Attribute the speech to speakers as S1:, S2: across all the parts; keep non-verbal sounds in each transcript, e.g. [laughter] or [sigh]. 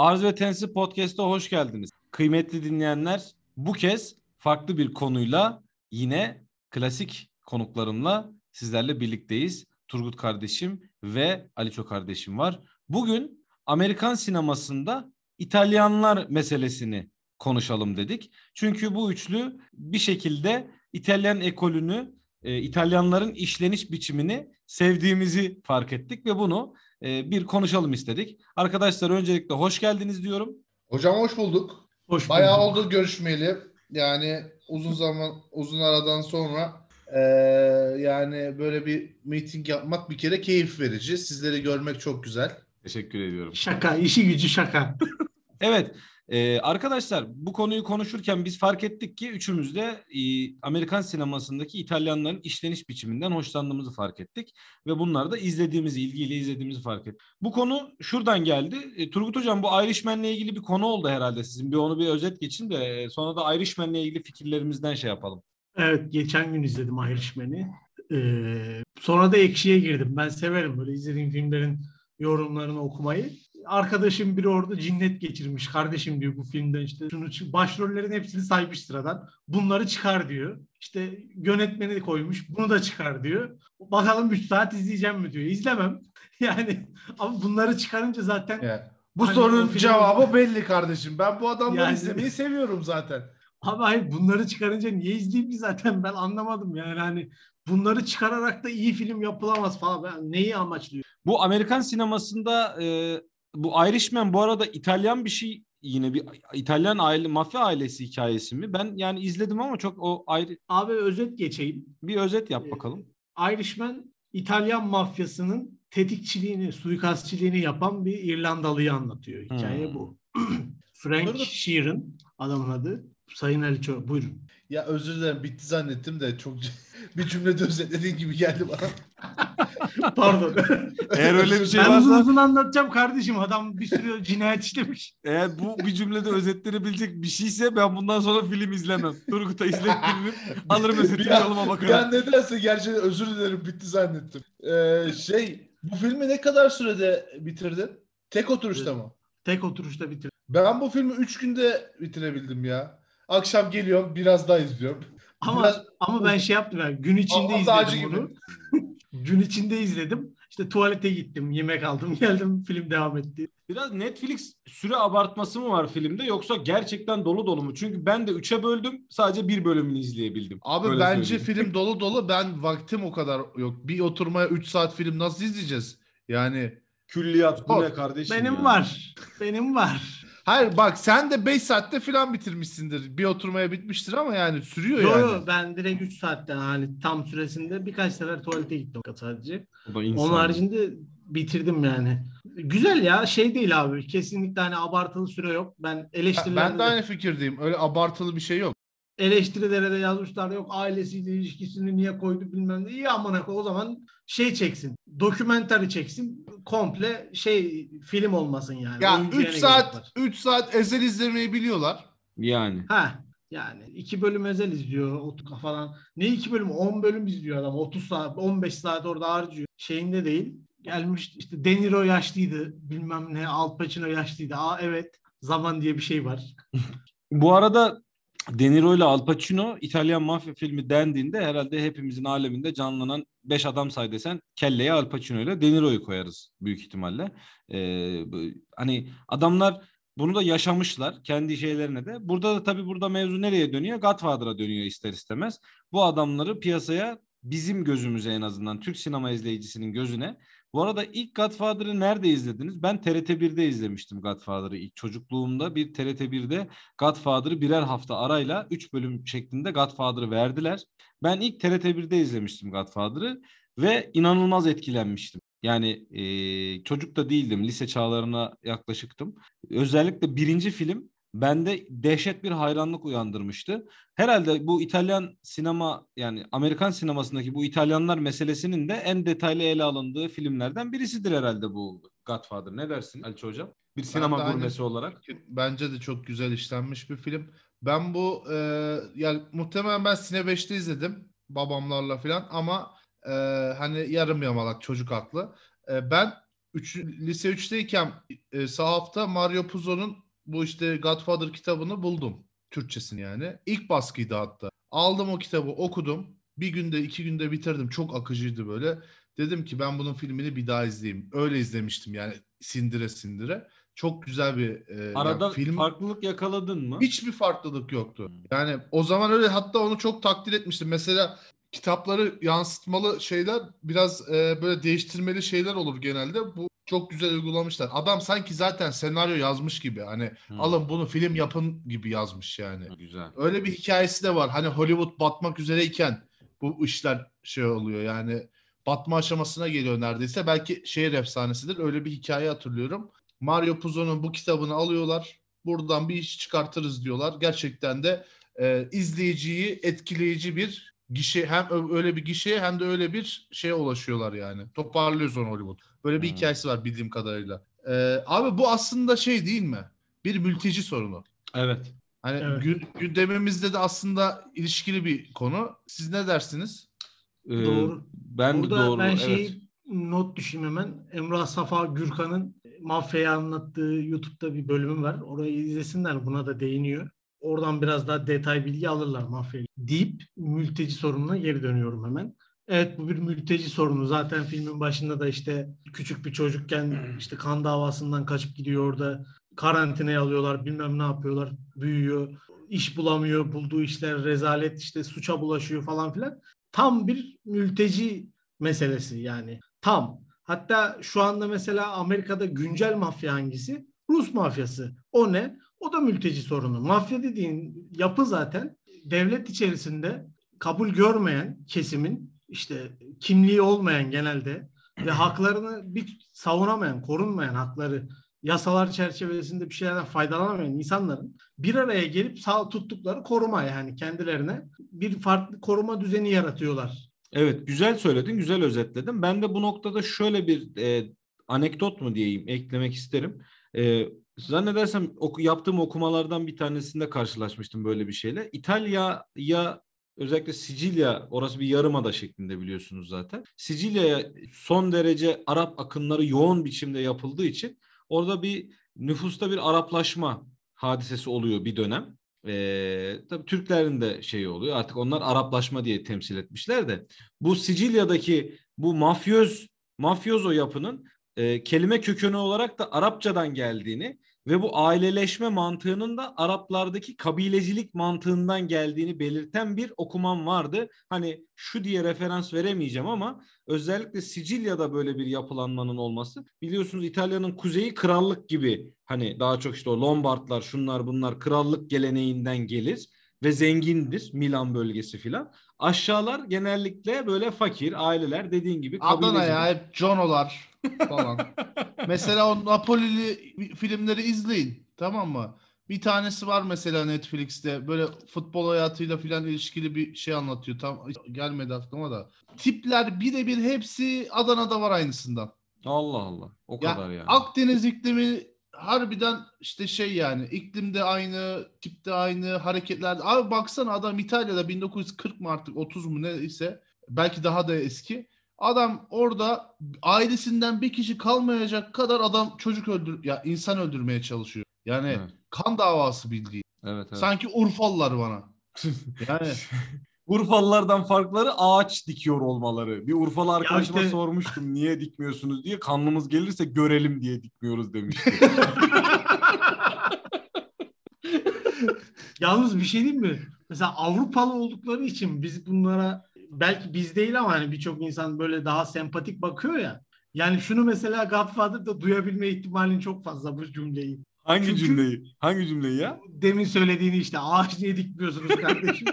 S1: Arz ve Tensi Podcast'a hoş geldiniz. Kıymetli dinleyenler bu kez farklı bir konuyla yine klasik konuklarımla sizlerle birlikteyiz. Turgut kardeşim ve Aliço kardeşim var. Bugün Amerikan sinemasında İtalyanlar meselesini konuşalım dedik. Çünkü bu üçlü bir şekilde İtalyan ekolünü, e, İtalyanların işleniş biçimini sevdiğimizi fark ettik ve bunu e, bir konuşalım istedik. Arkadaşlar öncelikle hoş geldiniz diyorum.
S2: Hocam hoş bulduk.
S3: Hoş
S2: Bayağı
S3: bulduk.
S2: oldu görüşmeyeli. Yani uzun zaman, uzun aradan sonra e, yani böyle bir meeting yapmak bir kere keyif verici. Sizleri görmek çok güzel.
S1: Teşekkür ediyorum.
S3: Şaka, işi gücü şaka.
S1: Evet e, arkadaşlar bu konuyu konuşurken biz fark ettik ki üçümüz de e, Amerikan sinemasındaki İtalyanların işleniş biçiminden hoşlandığımızı fark ettik. Ve bunları da izlediğimizi, ilgiyle izlediğimizi fark ettik. Bu konu şuradan geldi. E, Turgut Hocam bu Irishman'le ilgili bir konu oldu herhalde sizin. Bir onu bir özet geçin de e, sonra da Irishman'le ilgili fikirlerimizden şey yapalım.
S3: Evet, geçen gün izledim Irishman'i. Ee, sonra da Ekşi'ye girdim. Ben severim böyle izlediğim filmlerin yorumlarını okumayı. Arkadaşım biri orada cinnet geçirmiş. Kardeşim diyor bu filmden işte şunu başrollerin hepsini saymış sıradan. Bunları çıkar diyor. İşte yönetmeni koymuş. Bunu da çıkar diyor. Bakalım 3 saat izleyeceğim mi diyor. İzlemem. [laughs] Yani ama bunları çıkarınca zaten
S2: Yani bu
S3: Hani
S2: sorunun
S3: film-
S2: cevabı belli kardeşim. Ben bu adamları
S3: Yani-
S2: izlemeyi seviyorum zaten.
S3: Abi hayır bunları çıkarınca niye izleyeyim ki zaten ben anlamadım yani hani bunları çıkararak da iyi film yapılamaz falan. Ben neyi amaçlıyor?
S1: Bu Amerikan sinemasında e, bu Irishman bu arada İtalyan bir şey yine bir İtalyan aile mafya ailesi hikayesi mi? Ben yani izledim ama çok o ayrı
S3: Abi özet geçeyim.
S1: bir özet yap
S3: Ee,
S1: bakalım.
S3: Irishman İtalyan mafyasının tetikçiliğini, suikastçiliğini yapan bir İrlandalıyı anlatıyor. Hikaye
S1: Hmm.
S3: bu. [clears throat] Frank
S2: Burada-
S3: Sheeran adamın adı. Sayın Ali Ço buyurun.
S2: Ya özür dilerim bitti zannettim de çok [laughs] bir cümlede özetlediğin gibi geldi bana. [laughs] [laughs]
S3: Pardon.
S1: Eğer öyle bir şey
S3: ben uzun
S1: varsa
S3: uzun anlatacağım kardeşim. Adam bir sürü cinayet işlemiş.
S1: eğer bu bir cümlede özetlenebilecek bir şeyse ben bundan sonra film izlemem. Turgut'a izlettirdim. Alırım özetini
S2: an-
S1: yoluma
S2: Ben
S1: bakarım.
S2: nedense gerçekten özür dilerim bitti zannettim. Ee, şey bu filmi ne kadar sürede bitirdin? Tek oturuşta mı?
S3: Tek oturuşta bitir.
S2: Ben bu filmi 3 günde bitirebildim ya. Akşam geliyorum biraz daha izliyorum.
S3: Ama
S2: Biraz-
S3: ama ben şey yaptım yani gün içinde
S2: acı
S3: izledim bunu. [laughs] gün içinde izledim. İşte tuvalete gittim, yemek aldım, [laughs] geldim, film devam etti.
S1: Biraz Netflix süre abartması mı var filmde yoksa gerçekten dolu dolu mu? Çünkü ben de 3'e böldüm sadece bir bölümünü izleyebildim.
S2: Abi
S1: Öyle
S2: bence
S1: söyleyeyim.
S2: film dolu dolu. Ben vaktim o kadar yok. Bir oturmaya 3 saat film nasıl izleyeceğiz? Yani
S1: Külliyat bu ne kardeşim
S3: Benim
S1: ya?
S3: var. Benim var.
S2: Hayır bak sen de 5 saatte falan bitirmişsindir. Bir oturmaya bitmiştir ama yani sürüyor
S3: Yo,
S2: yani.
S3: yo, ben direkt 3 saatten hani tam süresinde birkaç sefer tuvalete gittim sadece. Onun haricinde bitirdim yani. Güzel ya şey değil abi. Kesinlikle hani abartılı süre yok. Ben eleştirilerde
S2: Ben de aynı fikirdeyim. Öyle abartılı bir şey yok.
S3: Eleştirilere de yazmışlar yok ailesiyle ilişkisini niye koydu bilmem ne. İyi amına o zaman şey çeksin. Dokumentari çeksin. Komple şey film olmasın yani.
S2: Ya
S3: Oyuncuya
S2: 3
S3: ne gerek
S2: saat
S3: var?
S2: 3 saat ezel izlemeyi biliyorlar.
S1: Yani.
S3: Ha yani iki bölüm özel izliyor falan. Ne iki bölüm? 10 bölüm izliyor adam. 30 saat, 15 saat orada harcıyor. Şeyinde değil. Gelmiş işte De Niro yaşlıydı. Bilmem ne Al Pacino yaşlıydı. Aa evet. Zaman diye bir şey var.
S1: Bu arada De Niro ile Al Pacino İtalyan mafya filmi dendiğinde herhalde hepimizin aleminde canlanan 5 adam say desen kelleye Al Pacino ile De Niro'yu koyarız büyük ihtimalle. Ee, hani adamlar bunu da yaşamışlar kendi şeylerine de. Burada da tabii burada mevzu nereye dönüyor? Godfather'a dönüyor ister istemez. Bu adamları piyasaya bizim gözümüze en azından Türk sinema izleyicisinin gözüne. Bu arada ilk Godfather'ı nerede izlediniz? Ben TRT 1'de izlemiştim Godfather'ı ilk çocukluğumda bir TRT 1'de Godfather'ı birer hafta arayla 3 bölüm şeklinde Godfather'ı verdiler. Ben ilk TRT 1'de izlemiştim Godfather'ı ve inanılmaz etkilenmiştim. Yani e, çocuk da değildim. Lise çağlarına yaklaşıktım. Özellikle birinci film bende dehşet bir hayranlık uyandırmıştı. Herhalde bu İtalyan sinema yani Amerikan sinemasındaki bu İtalyanlar meselesinin de en detaylı ele alındığı filmlerden birisidir herhalde bu Godfather. Ne dersin Ali Hocam? Bir sinema
S2: aynı-
S1: gurmesi olarak.
S2: Bence de çok güzel işlenmiş bir film. Ben bu e, ya muhtemelen ben Sine 5'te izledim babamlarla falan ama e, hani yarım yamalak çocuk aklı. E, ben üç, lise 3'teyken e, sahafta Mario Puzo'nun bu işte Godfather kitabını buldum. Türkçesini yani. İlk baskıydı hatta. Aldım o kitabı okudum. Bir günde iki günde bitirdim. Çok akıcıydı böyle. Dedim ki ben bunun filmini bir daha izleyeyim. Öyle izlemiştim yani sindire sindire. Çok güzel bir e,
S1: Arada
S2: yani film.
S1: farklılık yakaladın mı?
S2: Hiçbir farklılık yoktu.
S1: Hmm.
S2: Yani o zaman öyle hatta onu çok takdir etmiştim. Mesela kitapları yansıtmalı şeyler biraz e, böyle değiştirmeli şeyler olur genelde. Bu çok güzel uygulamışlar. Adam sanki zaten senaryo yazmış gibi. Hani
S1: Hmm.
S2: alın bunu film yapın gibi yazmış yani.
S1: Güzel.
S2: Öyle bir hikayesi de var. Hani Hollywood batmak üzereyken bu işler şey oluyor yani batma aşamasına geliyor neredeyse. Belki şehir efsanesidir. Öyle bir hikaye hatırlıyorum. Mario Puzo'nun bu kitabını alıyorlar. Buradan bir iş çıkartırız diyorlar. Gerçekten de e, izleyiciyi etkileyici bir gişe hem öyle bir gişeye hem de öyle bir şeye ulaşıyorlar yani. Toparlıyor sonra Hollywood. Böyle bir
S1: Hmm.
S2: hikayesi var bildiğim kadarıyla. E, abi bu aslında şey değil mi? Bir mülteci sorunu.
S1: Evet.
S2: Hani
S3: Evet.
S2: gün, gündemimizde de aslında ilişkili bir konu. Siz ne dersiniz?
S1: Ee,
S3: Doğru.
S1: Ben de
S3: Burada
S1: doğru.
S3: ben
S1: evet.
S3: şeyi not düşeyim hemen. Emrah Safa Gürkan'ın mafyayı anlattığı YouTube'da bir bölümü var. Orayı izlesinler. Buna da değiniyor. Oradan biraz daha detay bilgi alırlar mafya deyip mülteci sorununa geri dönüyorum hemen. Evet bu bir mülteci sorunu. Zaten filmin başında da işte küçük bir çocukken işte kan davasından kaçıp gidiyor orada. Karantinaya alıyorlar bilmem ne yapıyorlar. Büyüyor. iş bulamıyor. Bulduğu işler rezalet işte suça bulaşıyor falan filan. Tam bir mülteci meselesi yani. Tam. Hatta şu anda mesela Amerika'da güncel mafya hangisi? Rus mafyası. O ne? O da mülteci sorunu. Mafya dediğin yapı zaten devlet içerisinde kabul görmeyen kesimin işte kimliği olmayan genelde ve haklarını bir savunamayan, korunmayan hakları yasalar çerçevesinde bir şeylerden faydalanamayan insanların bir araya gelip sağ tuttukları koruma yani kendilerine bir farklı koruma düzeni yaratıyorlar.
S1: Evet güzel söyledin, güzel özetledin. Ben de bu noktada şöyle bir e, anekdot mu diyeyim eklemek isterim. E, zannedersem oku, yaptığım okumalardan bir tanesinde karşılaşmıştım böyle bir şeyle. İtalya'ya özellikle Sicilya orası bir yarımada şeklinde biliyorsunuz zaten. Sicilya'ya son derece Arap akınları yoğun biçimde yapıldığı için orada bir nüfusta bir Araplaşma hadisesi oluyor bir dönem. Ee, tabii Türklerin de şeyi oluyor artık onlar Araplaşma diye temsil etmişler de bu Sicilya'daki bu mafyöz mafyozo yapının e, kelime kökeni olarak da Arapçadan geldiğini ve bu aileleşme mantığının da Araplardaki kabilecilik mantığından geldiğini belirten bir okumam vardı. Hani şu diye referans veremeyeceğim ama özellikle Sicilya'da böyle bir yapılanmanın olması biliyorsunuz İtalya'nın kuzeyi krallık gibi hani daha çok işte o Lombardlar şunlar bunlar krallık geleneğinden gelir ve zengindir Milan bölgesi filan. Aşağılar genellikle böyle fakir aileler dediğin gibi
S2: Adana'ya
S1: kabilecilik.
S2: hep Jono'lar falan. [laughs] mesela o Napoli'li filmleri izleyin. Tamam mı? Bir tanesi var mesela Netflix'te. Böyle futbol hayatıyla filan ilişkili bir şey anlatıyor. Tam gelmedi aklıma da. Tipler birebir hepsi Adana'da var aynısından.
S1: Allah Allah o
S2: Ya,
S1: kadar yani.
S2: Akdeniz iklimi harbiden işte şey yani iklimde aynı, tipte aynı, hareketler. Abi baksana adam İtalya'da 1940 mı artık 30 mu neyse belki daha da eski. Adam orada ailesinden bir kişi kalmayacak kadar adam çocuk öldür ya insan öldürmeye çalışıyor. Yani
S1: Evet.
S2: kan davası bildiği.
S1: Evet, evet.
S2: Sanki Urfalılar bana. [laughs] Yani
S1: Urfalılardan farkları ağaç dikiyor olmaları. Bir Urfalı arkadaşıma
S3: işte-
S1: sormuştum niye dikmiyorsunuz diye. Kanlımız gelirse görelim diye dikmiyoruz demişti. [laughs]
S3: Yalnız bir şey diyeyim mi? Mesela Avrupalı oldukları için biz bunlara belki biz değil ama hani birçok insan böyle daha sempatik bakıyor ya. Yani şunu mesela Godfather'da duyabilme ihtimalin çok fazla bu cümleyi.
S1: Hangi
S3: Çünkü-
S1: cümleyi? Hangi cümleyi ya?
S3: Demin söylediğini işte ağaç niye dikmiyorsunuz kardeşim?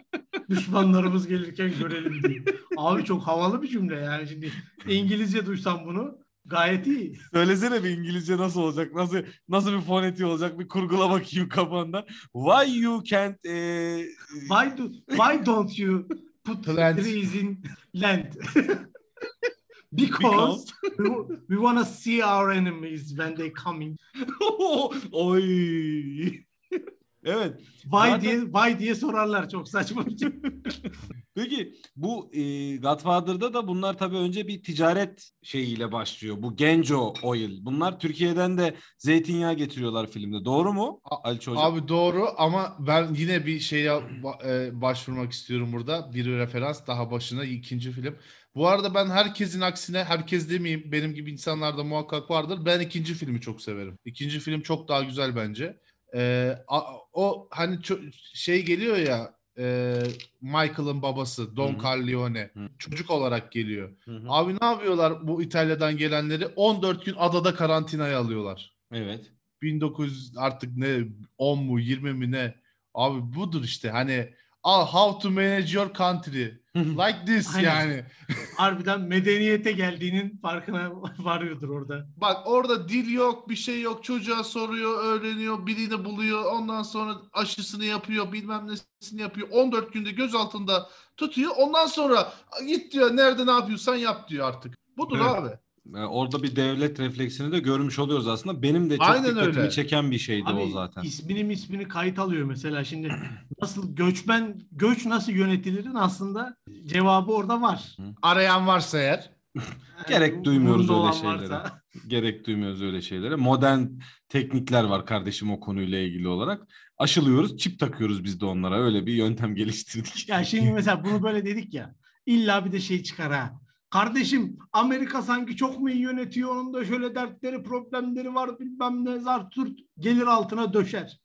S3: [laughs] Düşmanlarımız gelirken görelim diye. Abi çok havalı bir cümle yani şimdi İngilizce duysam bunu gayet iyi.
S1: Söylesene bir İngilizce nasıl olacak? Nasıl nasıl bir fonetiği olacak? Bir kurgula bakayım kafanda. Why you can't eh,
S3: Why, do, why don't you put
S2: Plant.
S3: trees in land? [laughs] Because we, we want to see our enemies when they coming. [laughs]
S1: Oy. Evet.
S3: Why
S1: Zaten-
S3: diye why diye sorarlar çok saçma bir şey. [laughs]
S1: Peki bu e, Godfather'da da bunlar tabii önce bir ticaret şeyiyle başlıyor. Bu Genco Oil. Bunlar Türkiye'den de zeytinyağı getiriyorlar filmde. Doğru mu? Ali Hocam.
S2: Abi doğru ama ben yine bir şeye e, başvurmak istiyorum burada. Bir referans daha başına ikinci film. Bu arada ben herkesin aksine herkes demeyeyim benim gibi insanlar da muhakkak vardır. Ben ikinci filmi çok severim. İkinci film çok daha güzel bence. Ee, hani şey geliyor ya e, Michael'ın babası Don
S1: Hı hı.
S2: Corleone
S1: Hı.
S2: çocuk olarak geliyor.
S1: Hı hı.
S2: Abi ne yapıyorlar bu İtalya'dan gelenleri? 14 gün adada karantinaya alıyorlar.
S1: Evet.
S2: 1900 artık ne 10 mu 20 mi ne? Abi budur işte hani how to manage your country [laughs] like this
S3: Aynen.
S2: yani. [laughs]
S3: Harbiden medeniyete geldiğinin farkına [laughs] varıyordur orada.
S2: Bak orada dil yok bir şey yok çocuğa soruyor öğreniyor birini buluyor ondan sonra aşısını yapıyor bilmem nesini yapıyor 14 günde göz altında tutuyor ondan sonra git diyor nerede ne yapıyorsan yap diyor artık. Budur
S3: Evet.
S2: abi.
S1: E, Orada bir devlet refleksini de görmüş oluyoruz aslında. Benim de çok
S2: Aynen
S1: dikkatimi
S2: öyle.
S1: çeken bir şeydi
S3: Abi
S1: o zaten.
S3: ismini ismini kayıt alıyor mesela şimdi nasıl göçmen göç nasıl yönetilirin aslında cevabı orada var.
S2: Arayan varsa eğer.
S1: Gerek duymuyoruz öyle şeylere. Gerek duymuyoruz öyle şeylere. Modern teknikler var kardeşim o konuyla ilgili olarak. Aşılıyoruz, çip takıyoruz biz de onlara. Öyle bir yöntem geliştirdik.
S3: Ya şimdi [laughs] mesela bunu böyle dedik ya. İlla bir de şey çıkar ha. Kardeşim Amerika sanki çok mu iyi yönetiyor? Onun da şöyle dertleri, problemleri var bilmem ne zar turt gelir altına döşer.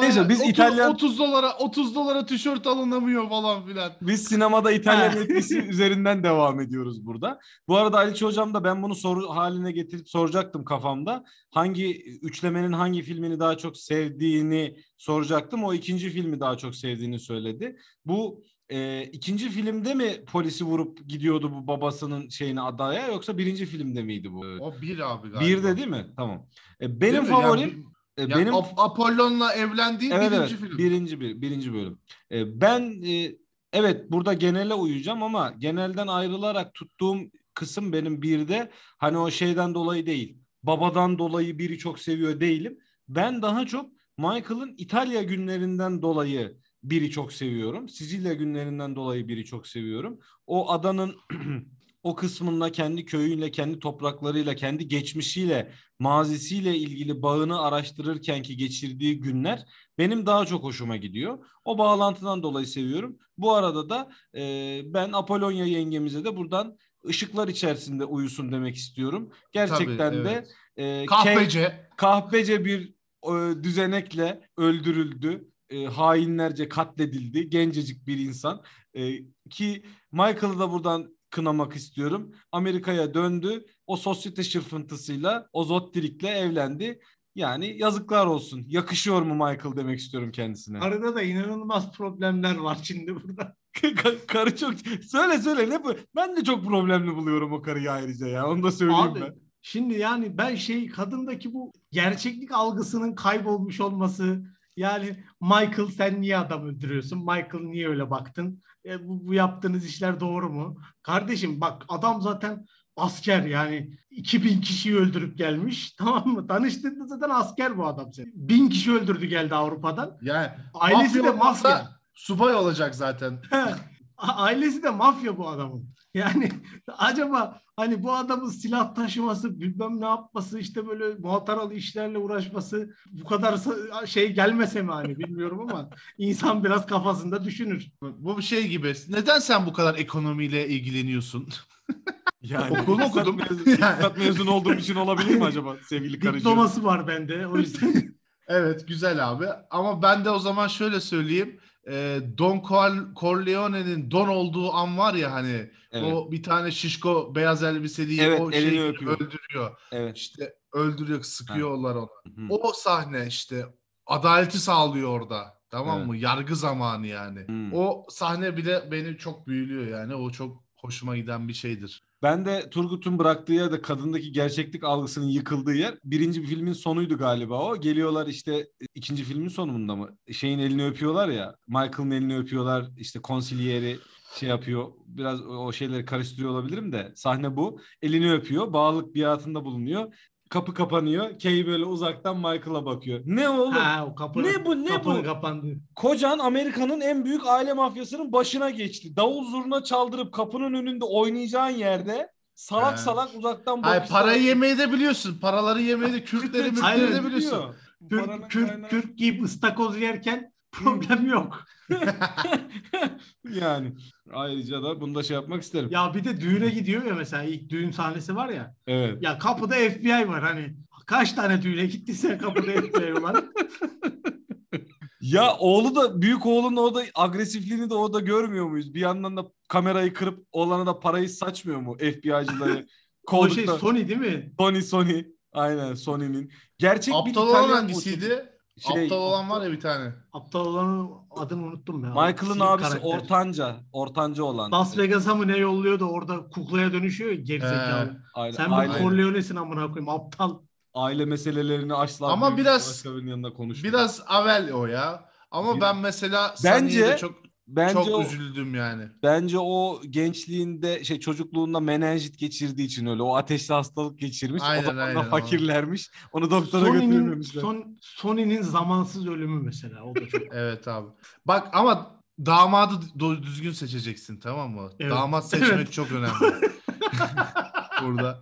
S1: Neyse,
S2: Aa,
S1: biz
S2: 30
S1: İtalyan-
S2: 30 dolara 30 dolara tişört alınamıyor falan filan.
S1: Biz sinemada İtalyan etkisi [laughs] üzerinden devam ediyoruz burada. Bu arada Ali Hocam da ben bunu soru haline getirip soracaktım kafamda. Hangi üçlemenin hangi filmini daha çok sevdiğini soracaktım. O ikinci filmi daha çok sevdiğini söyledi. Bu e, ikinci filmde mi polisi vurup gidiyordu bu babasının şeyini adaya yoksa birinci filmde miydi bu?
S2: O bir abi galiba.
S1: Bir de değil mi? Tamam. E, benim
S2: Değil
S1: favorim
S2: Yani,
S1: e,
S2: yani
S1: benim
S2: Ap- Apollon'la evlendiği
S1: Evet
S2: birinci
S1: evet
S2: film.
S1: birinci bir birinci bölüm. Ee, ben e, evet burada genele uyacağım ama genelden ayrılarak tuttuğum kısım benim birde hani o şeyden dolayı değil. Babadan dolayı biri çok seviyor değilim. Ben daha çok Michael'ın İtalya günlerinden dolayı biri çok seviyorum. Sicilya günlerinden dolayı biri çok seviyorum. O adanın [clears throat] o kısmında kendi köyüyle, kendi topraklarıyla, kendi geçmişiyle, mazisiyle ilgili bağını araştırırken ki geçirdiği günler benim daha çok hoşuma gidiyor. O bağlantıdan dolayı seviyorum. Bu arada da e, ben Apollonia yengemize de buradan ışıklar içerisinde uyusun demek istiyorum. Gerçekten
S2: Tabii,
S1: de
S2: evet.
S1: e, Kate-
S2: Kahpece.
S1: kahpece bir e, düzenekle öldürüldü. E, hainlerce katledildi. Gencecik bir insan. E, ki Michael'ı da buradan kınamak istiyorum. Amerika'ya döndü. O sosyete şırfıntısıyla, o zottirikle evlendi. Yani yazıklar olsun. Yakışıyor mu Michael demek istiyorum kendisine.
S3: Arada da inanılmaz problemler var şimdi burada. [laughs]
S1: Ka- Karı çok... Söyle söyle ne bu? Ben de çok problemli buluyorum o karıyı ayrıca ya. Onu da söyleyeyim
S3: Abi
S1: ben.
S3: şimdi yani ben şey kadındaki bu gerçeklik algısının kaybolmuş olması yani Michael sen niye adam öldürüyorsun? Michael niye öyle baktın? E, bu, bu yaptığınız işler doğru mu? Kardeşim bak adam zaten asker yani 2000 kişiyi öldürüp gelmiş [laughs] tamam mı? Tanıştığında zaten asker bu adam senin. 1000 kişi öldürdü geldi Avrupa'dan.
S2: Yani
S3: Ailesi de
S2: mafya olmazsa
S3: mafya.
S2: subay olacak zaten. [laughs]
S3: Ailesi de mafya bu adamın. Yani [laughs] acaba hani bu adamın silah taşıması, bilmem ne yapması, işte böyle muhataralı işlerle uğraşması bu kadar şey gelmese mi hani bilmiyorum ama [laughs] insan biraz kafasında düşünür.
S2: Bu bir şey gibi. Neden sen bu kadar ekonomiyle ilgileniyorsun? [laughs]
S1: Yani iktisat
S2: okudum.
S1: mezun- iktisat mezun olduğum için olabilir mi acaba sevgili karıcığım?
S3: Diploması var bende o yüzden.
S2: Evet güzel abi. Ama ben de o zaman şöyle söyleyeyim. Ee, Don Cor- Corleone'nin Don olduğu an var ya hani
S1: Evet.
S2: o bir tane şişko beyaz elbiseli
S1: Evet,
S2: o şey
S1: öpüyor.
S2: öldürüyor.
S1: Evet.
S2: İşte öldürüyor, sıkıyorlar onu.
S1: Hı.
S2: O sahne işte adaleti sağlıyor orada. Tamam
S1: Evet.
S2: mı? Yargı zamanı yani.
S1: Hmm.
S2: O sahne bile beni çok büyülüyor yani. O çok hoşuma giden bir şeydir.
S1: Ben de Turgut'un bıraktığı yerde kadındaki gerçeklik algısının yıkıldığı yer birinci bir filmin sonuydu galiba o. Geliyorlar işte ikinci filmin sonunda mı? Şeyin elini öpüyorlar ya. Michael'ın elini öpüyorlar. işte konsiliyeri şey yapıyor. Biraz o şeyleri karıştırıyor olabilirim de sahne bu. Elini öpüyor. Bağlılık biatında bulunuyor. Kapı kapanıyor. Kay böyle uzaktan Michael'a bakıyor. Ne oğlum?
S3: Ha, o kapı,
S1: Ne bu, ne
S3: kapı
S1: bu?
S3: kapandı.
S1: Kocan Amerika'nın en büyük aile mafyasının başına geçti. Davul zurna çaldırıp kapının önünde oynayacağın yerde salak
S2: He.
S1: salak uzaktan
S2: Hayır
S1: bakışlar-
S2: parayı yemeyi de biliyorsun. Paraları yemeyi de Kürtleri mürtleri de biliyorsun.
S3: Kürk, kürk,
S1: kaynağı-
S3: kürk giyip ıstakoz yerken problem yok. [laughs]
S1: yani ayrıca da bunu da şey yapmak isterim.
S3: Ya bir de düğüne gidiyor ya mesela ilk düğün sahnesi var ya.
S1: Evet.
S3: Ya kapıda FBI var hani. Kaç tane düğüne gittiysen kapıda FBI var. [laughs]
S1: Ya oğlu da büyük oğlun o da agresifliğini de o da görmüyor muyuz? Bir yandan da kamerayı kırıp oğlana da parayı saçmıyor mu FBI'cıları? [laughs]
S3: o şey Sony değil mi?
S1: Sony Sony. Aynen Sony'nin. Gerçek bir
S2: Aptal
S1: İtalyan
S2: olan hangisiydi?
S1: Şey,
S2: Aptal olan var ya bir tane.
S3: Aptal olanın adını unuttum ya.
S1: Michael'ın abisi
S3: karakter.
S1: ortanca. Ortanca olan.
S3: Las Vegas'a mı ne yolluyor da orada kuklaya dönüşüyor ya gerizekalı.
S2: He.
S1: Aynen.
S3: Sen
S1: aile,
S3: bir Corleone'sin amına koyayım aptal.
S1: aile meselelerini asla
S2: Ama biraz-
S1: başka birinin yanında konuşmuyor.
S2: Biraz avel o ya. Ama
S1: Bir-
S2: ben mesela
S1: Bence-
S2: çok
S1: bence
S2: çok
S1: o,
S2: üzüldüm yani.
S1: bence o gençliğinde şey çocukluğunda menenjit geçirdiği için öyle. O ateşli hastalık geçirmiş.
S2: Aynen,
S1: o zaman da fakirlermiş. Onu doktora
S3: Sony'nin
S1: götürememişler.
S3: son, Sony'nin zamansız ölümü mesela o da çok. [laughs]
S2: Evet abi. Bak ama damadı düzgün seçeceksin tamam mı?
S3: Evet.
S2: Damat seçmek
S3: Evet.
S2: çok önemli. [laughs] [laughs] Burada.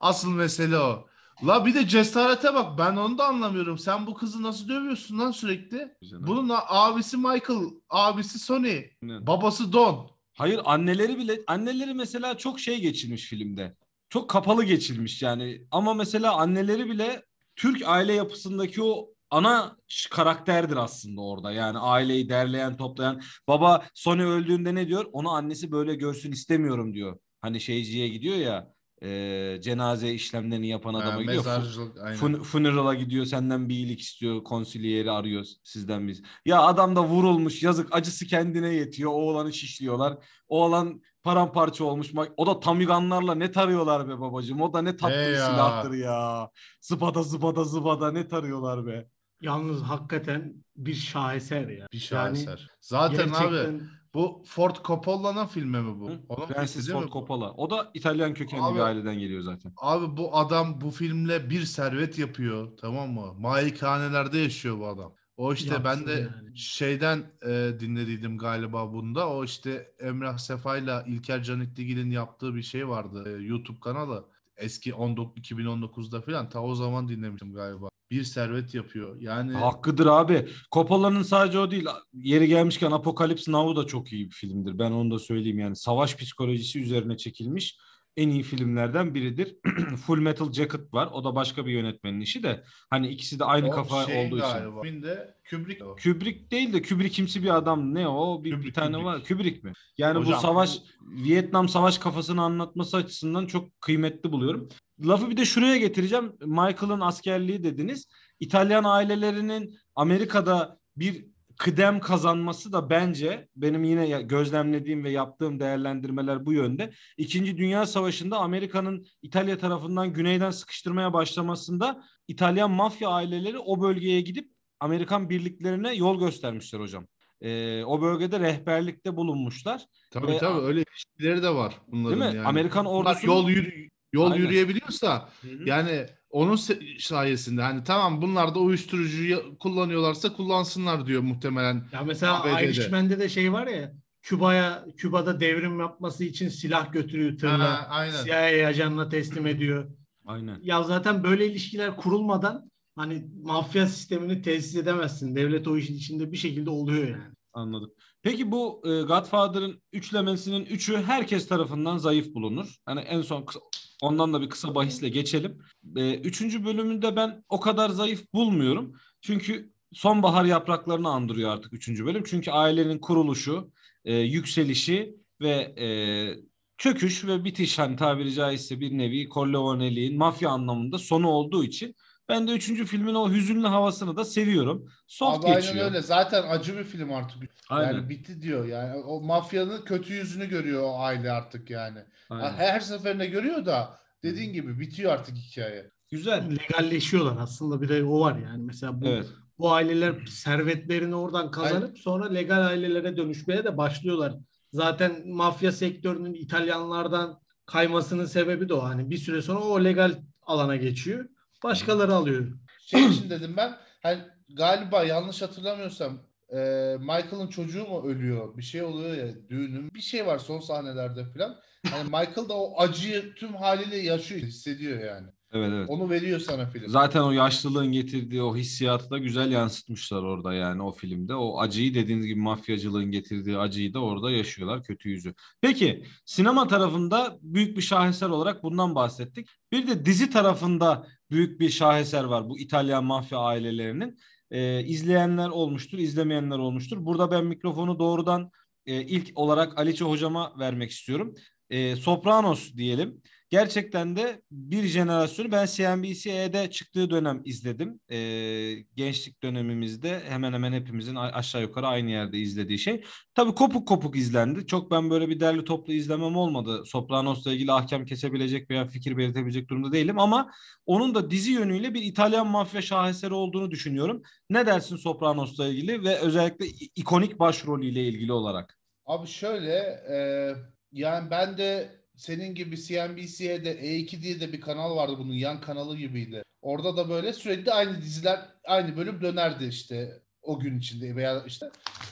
S2: Asıl mesele o. La bir de cesarete bak ben onu da anlamıyorum. Sen bu kızı nasıl dövüyorsun lan sürekli? Bunun a- abisi Michael, abisi Sony,
S1: Aynen.
S2: babası Don.
S1: Hayır anneleri bile anneleri mesela çok şey geçirmiş filmde. Çok kapalı geçirmiş yani. Ama mesela anneleri bile Türk aile yapısındaki o ana ş- karakterdir aslında orada. Yani aileyi derleyen, toplayan. Baba Sony öldüğünde ne diyor? Onu annesi böyle görsün istemiyorum diyor. Hani şeyciye gidiyor ya e, cenaze işlemlerini yapan adama
S2: Ha,
S1: gidiyor. Fu-
S2: mezarcılık aynen.
S1: Fun- funeral'a gidiyor senden bir iyilik istiyor. Konsiliyeri arıyor sizden biz. Ya adam da vurulmuş yazık acısı kendine yetiyor. Oğlanı şişliyorlar. Oğlan paramparça olmuş. O da tamiganlarla ne tarıyorlar be babacığım. O da ne tatlı
S2: He
S1: bir
S2: ya.
S1: silahtır ya. Zıbada zıbada zıbada ne tarıyorlar be.
S3: Yalnız hakikaten bir şaheser ya.
S2: Bir şaheser. Zaten abi
S3: gerçekten
S2: bu Ford Coppola'nın filmi mi bu?
S1: Hı?
S2: Onun
S1: Francis Ford
S2: bu?
S1: Coppola. O da İtalyan kökenli
S2: Abi-
S1: bir aileden geliyor zaten.
S2: Abi bu adam bu filmle bir servet yapıyor tamam mı? Malikanelerde yaşıyor bu adam. O işte ben
S3: Yapsın
S2: de
S3: yani.
S2: şeyden e, dinlediydim galiba bunda. O işte Emrah Sefa'yla İlker Canikligil'in yaptığı bir şey vardı. e, YouTube kanalı. Eski 19, 2019'da falan ta o zaman dinlemiştim galiba. Bir servet yapıyor. Yani
S1: Hakkıdır abi. Coppola'nın sadece o değil. Yeri gelmişken Apocalypse Now da çok iyi bir filmdir. Ben onu da söyleyeyim yani. Savaş psikolojisi üzerine çekilmiş en iyi filmlerden biridir. [clears throat] Full Metal Jacket var. O da başka bir yönetmenin işi de. Hani ikisi de aynı
S2: o
S1: kafa
S2: şey
S1: olduğu için.
S2: galiba. Filmde Kubrick o.
S1: Kubrick değil de Kubrickimsi bir adam. Ne o? Bir, bir
S2: Kubrick,
S1: tane
S2: Kubrick.
S1: var. Kubrick mi? Yani bu
S2: Hocam,
S1: savaş Vietnam savaş kafasını anlatması açısından çok kıymetli buluyorum. Lafı bir de şuraya getireceğim. Michael'ın askerliği dediniz. İtalyan ailelerinin Amerika'da bir kıdem kazanması da bence benim yine gözlemlediğim ve yaptığım değerlendirmeler bu yönde. İkinci Dünya Savaşı'nda Amerika'nın İtalya tarafından güneyden sıkıştırmaya başlamasında İtalyan mafya aileleri o bölgeye gidip Amerikan birliklerine yol göstermişler hocam. Ee, o bölgede rehberlikte bulunmuşlar.
S2: Tabii
S1: Ve-
S2: tabii öyle ilişkileri de var bunların
S1: Değil mi?
S2: yani.
S1: Amerikan ordusu
S2: yol yürü yol
S1: Aynen.
S2: yürüyebiliyorsa yani onun sayesinde hani tamam bunlar da uyuşturucuyu kullanıyorlarsa kullansınlar diyor muhtemelen.
S3: Ya mesela
S2: ABD'de.
S3: Irishman'de de şey var ya Küba'ya Küba'da devrim yapması için silah götürüyor
S2: Ha,
S3: tırla.
S2: aynen.
S3: CIA ajanına teslim ediyor.
S1: Aynen.
S3: Ya zaten böyle ilişkiler kurulmadan hani mafya sistemini tesis edemezsin. Devlet o işin içinde bir şekilde oluyor yani.
S1: Anladım. Peki bu e, Godfather'ın üçlemesinin üçü herkes tarafından zayıf bulunur. Hani en son kısa- ondan da bir kısa bahisle geçelim. E, üçüncü bölümünde ben o kadar zayıf bulmuyorum. Çünkü sonbahar yapraklarını andırıyor artık üçüncü bölüm. Çünkü ailenin kuruluşu, e, yükselişi ve e, çöküş ve bitiş hani tabiri caizse bir nevi Corleone'liğin mafya anlamında sonu olduğu için ben de üçüncü filmin o hüzünlü havasını da seviyorum. Soft
S2: Abi aynen
S1: geçiyor.
S2: öyle. Zaten acı bir film artık.
S1: Aynen.
S2: Yani bitti diyor yani. O mafyanın kötü yüzünü görüyor o aile artık yani.
S1: Aynen.
S2: Her seferinde görüyor da dediğin gibi bitiyor artık hikaye.
S1: Güzel.
S3: Legalleşiyorlar aslında bir de o var yani. Mesela bu,
S1: Evet.
S3: bu aileler servetlerini oradan kazanıp sonra legal ailelere dönüşmeye de başlıyorlar. Zaten mafya sektörünün İtalyanlardan kaymasının sebebi de o. Hani bir süre sonra o legal alana geçiyor. Başkaları alıyor.
S2: Şey için dedim ben hani galiba yanlış hatırlamıyorsam e, Michael'ın çocuğu mu ölüyor? Bir şey oluyor ya düğünün. Bir şey var son sahnelerde falan. Hani Michael da o acıyı tüm haliyle yaşıyor, hissediyor yani.
S1: Evet evet.
S2: Onu veriyor sana film.
S1: Zaten o yaşlılığın getirdiği o hissiyatı da güzel yansıtmışlar orada yani o filmde. O acıyı dediğiniz gibi mafyacılığın getirdiği acıyı da orada yaşıyorlar kötü yüzü. Peki sinema tarafında büyük bir şaheser olarak bundan bahsettik. Bir de dizi tarafında büyük bir şaheser var bu İtalyan mafya ailelerinin. Ee, izleyenler olmuştur, izlemeyenler olmuştur. Burada ben mikrofonu doğrudan e, ilk olarak Aliço hocama vermek istiyorum. E, Sopranos diyelim. Gerçekten de bir jenerasyonu ben CNBC'de çıktığı dönem izledim. Ee, gençlik dönemimizde hemen hemen hepimizin aşağı yukarı aynı yerde izlediği şey. Tabii kopuk kopuk izlendi. Çok ben böyle bir derli toplu izlemem olmadı. Sopranos'la ilgili ahkam kesebilecek veya fikir belirtebilecek durumda değilim ama onun da dizi yönüyle bir İtalyan mafya şaheseri olduğunu düşünüyorum. Ne dersin Sopranos'la ilgili ve özellikle ikonik başrolüyle ilgili olarak?
S2: Abi şöyle e, yani ben de senin gibi CNBC'de E2 diye de bir kanal vardı bunun yan kanalı gibiydi. Orada da böyle sürekli aynı diziler aynı bölüm dönerdi işte o gün içinde veya işte.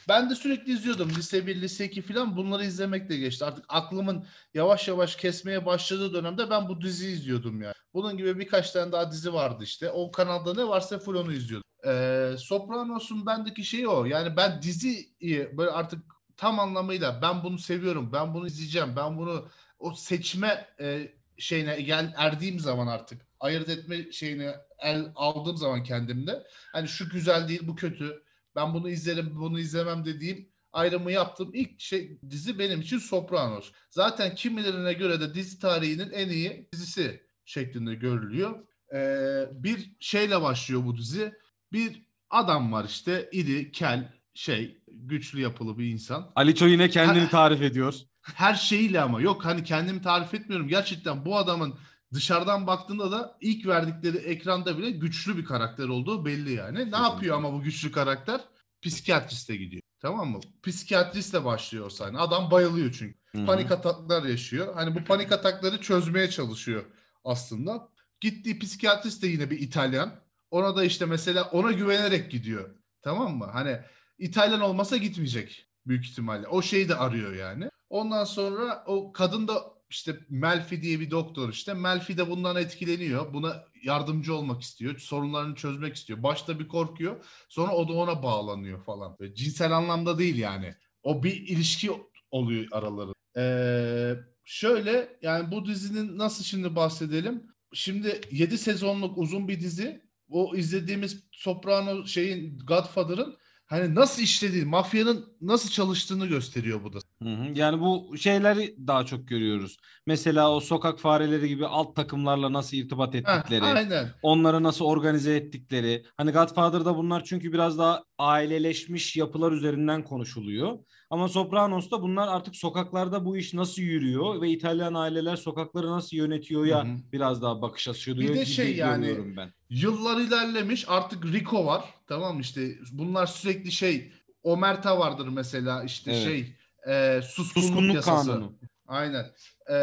S2: Ben de sürekli izliyordum. Lise 1 lise 2 falan bunları izlemekle geçti. Artık aklımın yavaş yavaş kesmeye başladığı dönemde ben bu diziyi izliyordum ya. Bunun gibi birkaç tane daha dizi vardı işte. O kanalda ne varsa full onu izliyordum. Ee, Sopranos'un bendeki şeyi o. Yani ben diziyi böyle artık tam anlamıyla ben bunu seviyorum ben bunu izleyeceğim ben bunu o seçme e, şeyine gel erdiğim zaman artık ayırt etme şeyine el aldığım zaman kendimde hani şu güzel değil bu kötü ben bunu izlerim bunu izlemem dediğim ayrımı yaptım. İlk şey dizi benim için Sopranos. Zaten kimilerine göre de dizi tarihinin en iyi dizisi şeklinde görülüyor. Ee, bir şeyle başlıyor bu dizi. Bir adam var işte iri, kel, şey, güçlü yapılı bir insan.
S1: Aliço yine kendini tarif ediyor
S2: her şeyiyle ama yok hani kendimi tarif etmiyorum. Gerçekten bu adamın dışarıdan baktığında da ilk verdikleri ekranda bile güçlü bir karakter olduğu belli yani. Ne yapıyor ama bu güçlü karakter? Psikiyatriste gidiyor. Tamam mı? Psikiyatristle başlıyor sahne. Adam bayılıyor çünkü. Hı-hı. Panik ataklar yaşıyor. Hani bu panik atakları çözmeye çalışıyor aslında. Gittiği psikiyatrist de yine bir İtalyan. Ona da işte mesela ona güvenerek gidiyor. Tamam mı? Hani İtalyan olmasa gitmeyecek büyük ihtimalle. O şeyi de arıyor yani. Ondan sonra o kadın da işte Melfi diye bir doktor işte. Melfi de bundan etkileniyor. Buna yardımcı olmak istiyor. Sorunlarını çözmek istiyor. Başta bir korkuyor. Sonra o da ona bağlanıyor falan. Böyle cinsel anlamda değil yani. O bir ilişki oluyor araları. Ee, şöyle yani bu dizinin nasıl şimdi bahsedelim. Şimdi 7 sezonluk uzun bir dizi. O izlediğimiz Soprano şeyin Godfather'ın hani nasıl işlediği, mafyanın nasıl çalıştığını gösteriyor bu da.
S1: Hı hı. Yani bu şeyleri daha çok görüyoruz. Mesela o sokak fareleri gibi alt takımlarla nasıl irtibat ettikleri,
S2: Heh, aynen.
S1: onları nasıl organize ettikleri. Hani Godfather'da bunlar çünkü biraz daha aileleşmiş yapılar üzerinden konuşuluyor. Ama Sopranos'ta bunlar artık sokaklarda bu iş nasıl yürüyor ve İtalyan aileler sokakları nasıl yönetiyor ya Hı-hı. biraz daha bakış açıyor.
S2: Bir de şey yani ben. yıllar ilerlemiş artık Rico var tamam işte bunlar sürekli şey Omerta vardır mesela işte evet. şey e, suskunluk, suskunluk yasası. Kanunu. Aynen. E,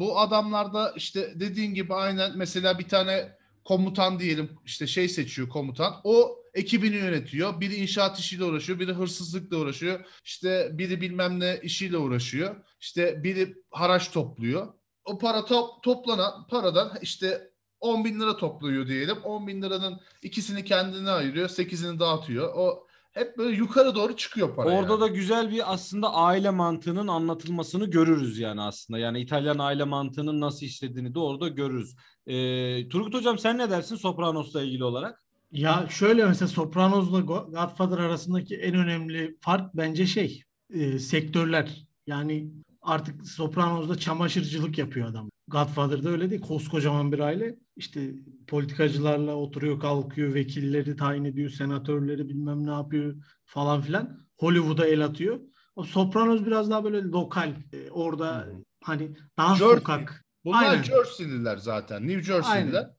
S2: bu adamlarda işte dediğin gibi aynen mesela bir tane komutan diyelim işte şey seçiyor komutan. O ekibini yönetiyor. Biri inşaat işiyle uğraşıyor, biri hırsızlıkla uğraşıyor. İşte biri bilmem ne işiyle uğraşıyor. İşte biri haraç topluyor. O para top, toplanan paradan işte 10 bin lira topluyor diyelim. 10 bin liranın ikisini kendine ayırıyor, 8'ini dağıtıyor. O hep böyle yukarı doğru çıkıyor para.
S1: Orada
S2: yani.
S1: da güzel bir aslında aile mantığının anlatılmasını görürüz yani aslında. Yani İtalyan aile mantığının nasıl işlediğini de orada görürüz. Ee, Turgut Hocam sen ne dersin Sopranos'la ilgili olarak?
S3: Ya şöyle mesela Sopranos'la Godfather arasındaki en önemli fark bence şey e, sektörler. Yani artık Sopranos'da çamaşırcılık yapıyor adam. Godfather'da öyle değil. Koskocaman bir aile. İşte politikacılarla oturuyor kalkıyor. Vekilleri tayin ediyor. Senatörleri bilmem ne yapıyor falan filan. Hollywood'a el atıyor. O Sopranos biraz daha böyle lokal. E, orada hmm. hani daha Jersey. sokak.
S2: Bunlar Aynen. Jersey'liler zaten. New Jersey'liler.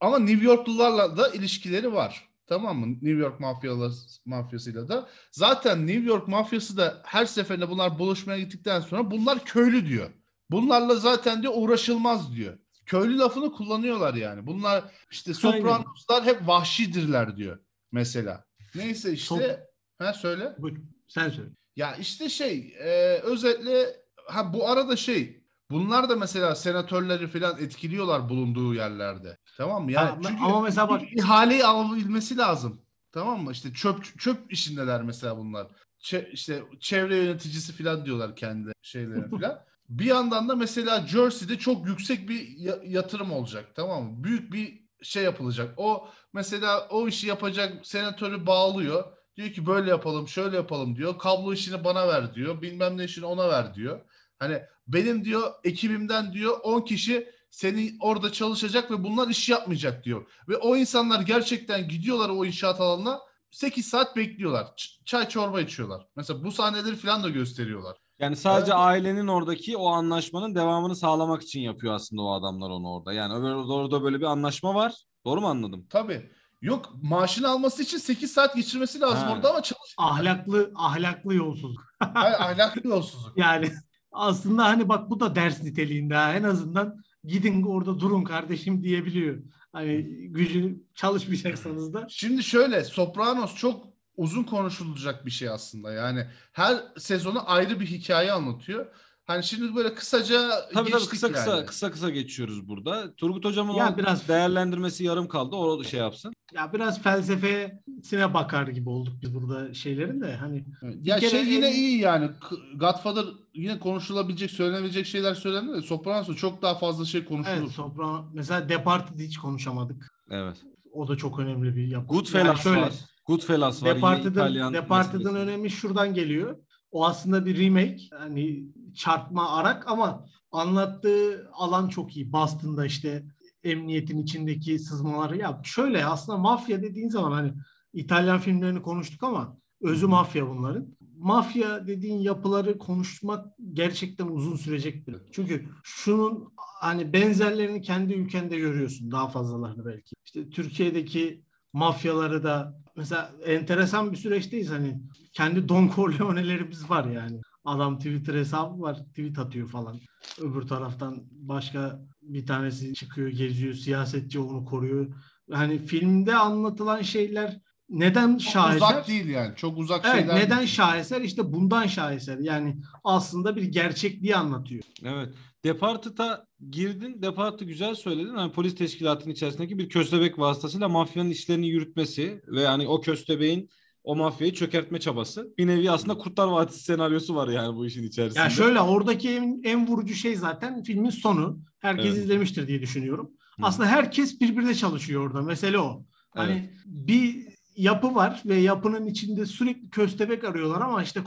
S2: Ama New Yorklularla da ilişkileri var. Tamam mı? New York mafyalı, mafyasıyla da. Zaten New York mafyası da her seferinde bunlar buluşmaya gittikten sonra bunlar köylü diyor. Bunlarla zaten diyor uğraşılmaz diyor. köylü lafını kullanıyorlar yani. Bunlar işte Sopranoslar hep vahşidirler diyor mesela. Neyse işte
S3: Sop-
S2: ha söyle.
S3: Buyur, sen söyle.
S2: Ya işte şey e, özetle ha bu arada şey bunlar da mesela senatörleri falan etkiliyorlar bulunduğu yerlerde. Tamam mı? Yani
S3: Ha,
S2: çünkü
S3: ama mesela bak
S2: ihaleyi alabilmesi lazım. Tamam mı? İşte çöp çöp işindeler mesela bunlar. Çe- işte çevre yöneticisi falan diyorlar kendi şeylerine [laughs] falan. bir yandan da mesela Jersey'de çok yüksek bir ya- yatırım olacak. Tamam mı? Büyük bir şey yapılacak. O mesela o işi yapacak senatörü bağlıyor. Diyor ki böyle yapalım, şöyle yapalım diyor. Kablo işini bana ver diyor. Bilmem ne işini ona ver diyor. Hani benim diyor ekibimden diyor 10 kişi seni orada çalışacak ve bunlar iş yapmayacak diyor. Ve o insanlar gerçekten gidiyorlar o inşaat alanına 8 saat bekliyorlar. Ç- çay çorba içiyorlar. Mesela bu sahneleri falan da gösteriyorlar.
S1: Yani sadece
S2: Evet.
S1: ailenin oradaki o anlaşmanın devamını sağlamak için yapıyor aslında o adamlar onu orada. Yani orada böyle bir anlaşma var. Doğru mu anladım?
S2: Tabii. Yok maaşını alması için 8 saat geçirmesi lazım
S1: Ha.
S2: orada ama çalış.
S3: ahlaklı ahlaklı yolsuzluk.
S2: Hayır, ahlaklı yolsuzluk. [laughs]
S3: Yani aslında hani bak bu da ders niteliğinde ha. en azından gidin orada durun kardeşim diyebiliyor. Hani gücü çalışmayacaksanız da
S2: Şimdi şöyle Sopranos çok uzun konuşulacak bir şey aslında. Yani her sezonu ayrı bir hikaye anlatıyor. Hani şimdi böyle kısaca
S1: Tabii tabii kısa kısa
S2: yani.
S1: kısa kısa geçiyoruz burada. Turgut hocamın
S3: Ya biraz-
S1: değerlendirmesi yarım kaldı. O şey yapsın.
S3: ya biraz felsefesine bakar gibi olduk biz burada şeylerin de hani
S2: Ya
S3: Bir kere
S2: şey yine iyi yani. Godfather yine konuşulabilecek, söylenebilecek şeyler söylendi de Sopranos'ta çok daha fazla şey konuşulur.
S3: evet Soprano mesela Departed hiç konuşamadık.
S1: Evet.
S3: O da çok önemli bir yapı.
S1: Goodfellas
S3: Yani şöyle,
S1: var. Goodfellas var. Yine
S3: Departed'ın,
S1: İtalyan
S3: Departed'ın önemi şuradan geliyor. O aslında bir remake. Hani çarpma arak ama anlattığı alan çok iyi. Boston'da işte emniyetin içindeki sızmaları. Ya şöyle aslında mafya dediğin zaman hani İtalyan filmlerini konuştuk ama özü mafya bunların. Mafya dediğin yapıları konuşmak gerçekten uzun sürecektir. Çünkü şunun hani benzerlerini kendi ülkende görüyorsun daha fazlalarını belki. İşte Türkiye'deki mafyaları da mesela enteresan bir süreçteyiz hani kendi Don Corleone'lerimiz var yani. Adam Twitter hesabı var, tweet atıyor falan. Öbür taraftan başka bir tanesi çıkıyor, geziyor, siyasetçi onu koruyor. Hani filmde anlatılan şeyler neden
S2: Çok
S3: şaheser?
S2: uzak değil yani. Çok uzak
S3: Evet,
S2: şeyler.
S3: neden
S2: değil.
S3: şaheser? İşte bundan şaheser. Yani aslında bir gerçekliği anlatıyor.
S1: Evet. Departed'a girdin. Departed'ı güzel söyledin. Hani polis teşkilatının içerisindeki bir köstebek vasıtasıyla mafyanın işlerini yürütmesi ve yani o köstebeğin o mafyayı çökertme çabası. Bir nevi aslında Kurtlar Vadisi senaryosu var yani bu işin içerisinde.
S3: Ya şöyle oradaki en, en vurucu şey zaten filmin sonu. Herkes
S1: Evet.
S3: izlemiştir diye düşünüyorum.
S1: Hı.
S3: Aslında herkes birbirine çalışıyor orada. Mesele o. Hani
S1: Evet.
S3: bir yapı var ve yapının içinde sürekli köstebek arıyorlar ama işte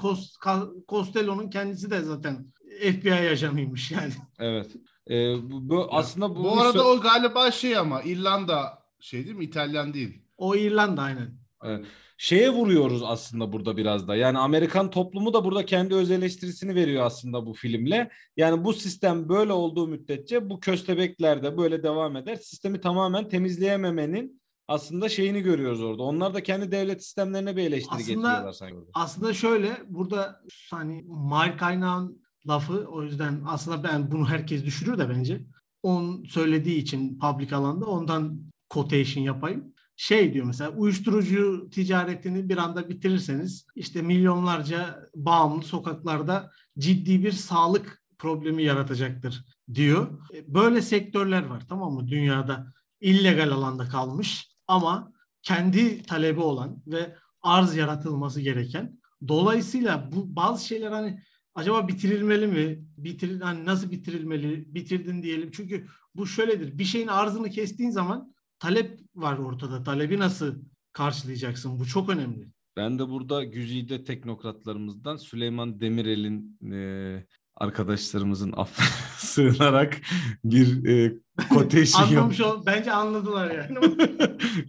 S3: Costello'nun kendisi de zaten FBI ajanıymış yani.
S1: Evet. Ee, bu, bu aslında bu,
S2: Bu arada o galiba şey ama İrlanda şey değil mi? İtalyan değil.
S3: O İrlanda aynen.
S1: Evet. Şeye vuruyoruz aslında burada biraz da. Yani Amerikan toplumu da burada kendi öz eleştirisini veriyor aslında bu filmle. Yani bu sistem böyle olduğu müddetçe bu köstebekler de böyle devam eder. Sistemi tamamen temizleyememenin aslında şeyini görüyoruz orada. Onlar da kendi devlet sistemlerine bir eleştiri
S3: Aslında-
S1: getiriyorlar sanki. orada.
S3: Aslında şöyle burada hani mal kaynağın lafı o yüzden aslında ben bunu herkes düşürür de bence. On söylediği için public alanda ondan quotation yapayım. Şey diyor mesela uyuşturucu ticaretini bir anda bitirirseniz işte milyonlarca bağımlı sokaklarda ciddi bir sağlık problemi yaratacaktır diyor. E, Böyle sektörler var tamam mı dünyada illegal alanda kalmış ama kendi talebi olan ve arz yaratılması gereken. Dolayısıyla bu bazı şeyler hani acaba bitirilmeli mi? Bitir, hani nasıl bitirilmeli? Bitirdin diyelim. Çünkü bu şöyledir. Bir şeyin arzını kestiğin zaman talep var ortada. Talebi nasıl karşılayacaksın? Bu çok önemli.
S1: Ben de burada güzide teknokratlarımızdan Süleyman Demirel'in e, arkadaşlarımızın affına [laughs] sığınarak bir e, quotation yap-
S3: Anlamış ol. Bence anladılar yani. [laughs]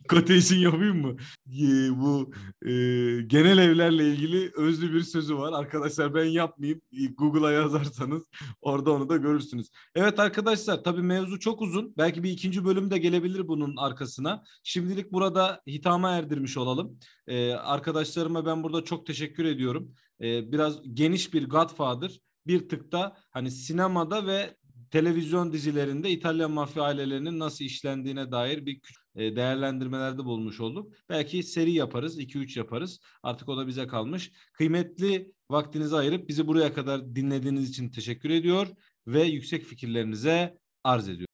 S1: quotation yapayım mı? Ee, bu e, genel evlerle ilgili özlü bir sözü var. Arkadaşlar ben yapmayayım. Google'a yazarsanız orada onu da görürsünüz. Evet arkadaşlar tabii mevzu çok uzun. Belki bir ikinci bölüm de gelebilir bunun arkasına. Şimdilik burada hitama erdirmiş olalım. Ee, arkadaşlarıma ben burada çok teşekkür ediyorum. Ee, biraz geniş bir Godfather bir tık da hani sinemada ve televizyon dizilerinde İtalyan mafya ailelerinin nasıl işlendiğine dair bir e, değerlendirmelerde bulmuş olduk. Belki seri yaparız, 2-3 yaparız. Artık o da bize kalmış. Kıymetli vaktinizi ayırıp bizi buraya kadar dinlediğiniz için teşekkür ediyor ve yüksek fikirlerinize arz ediyorum.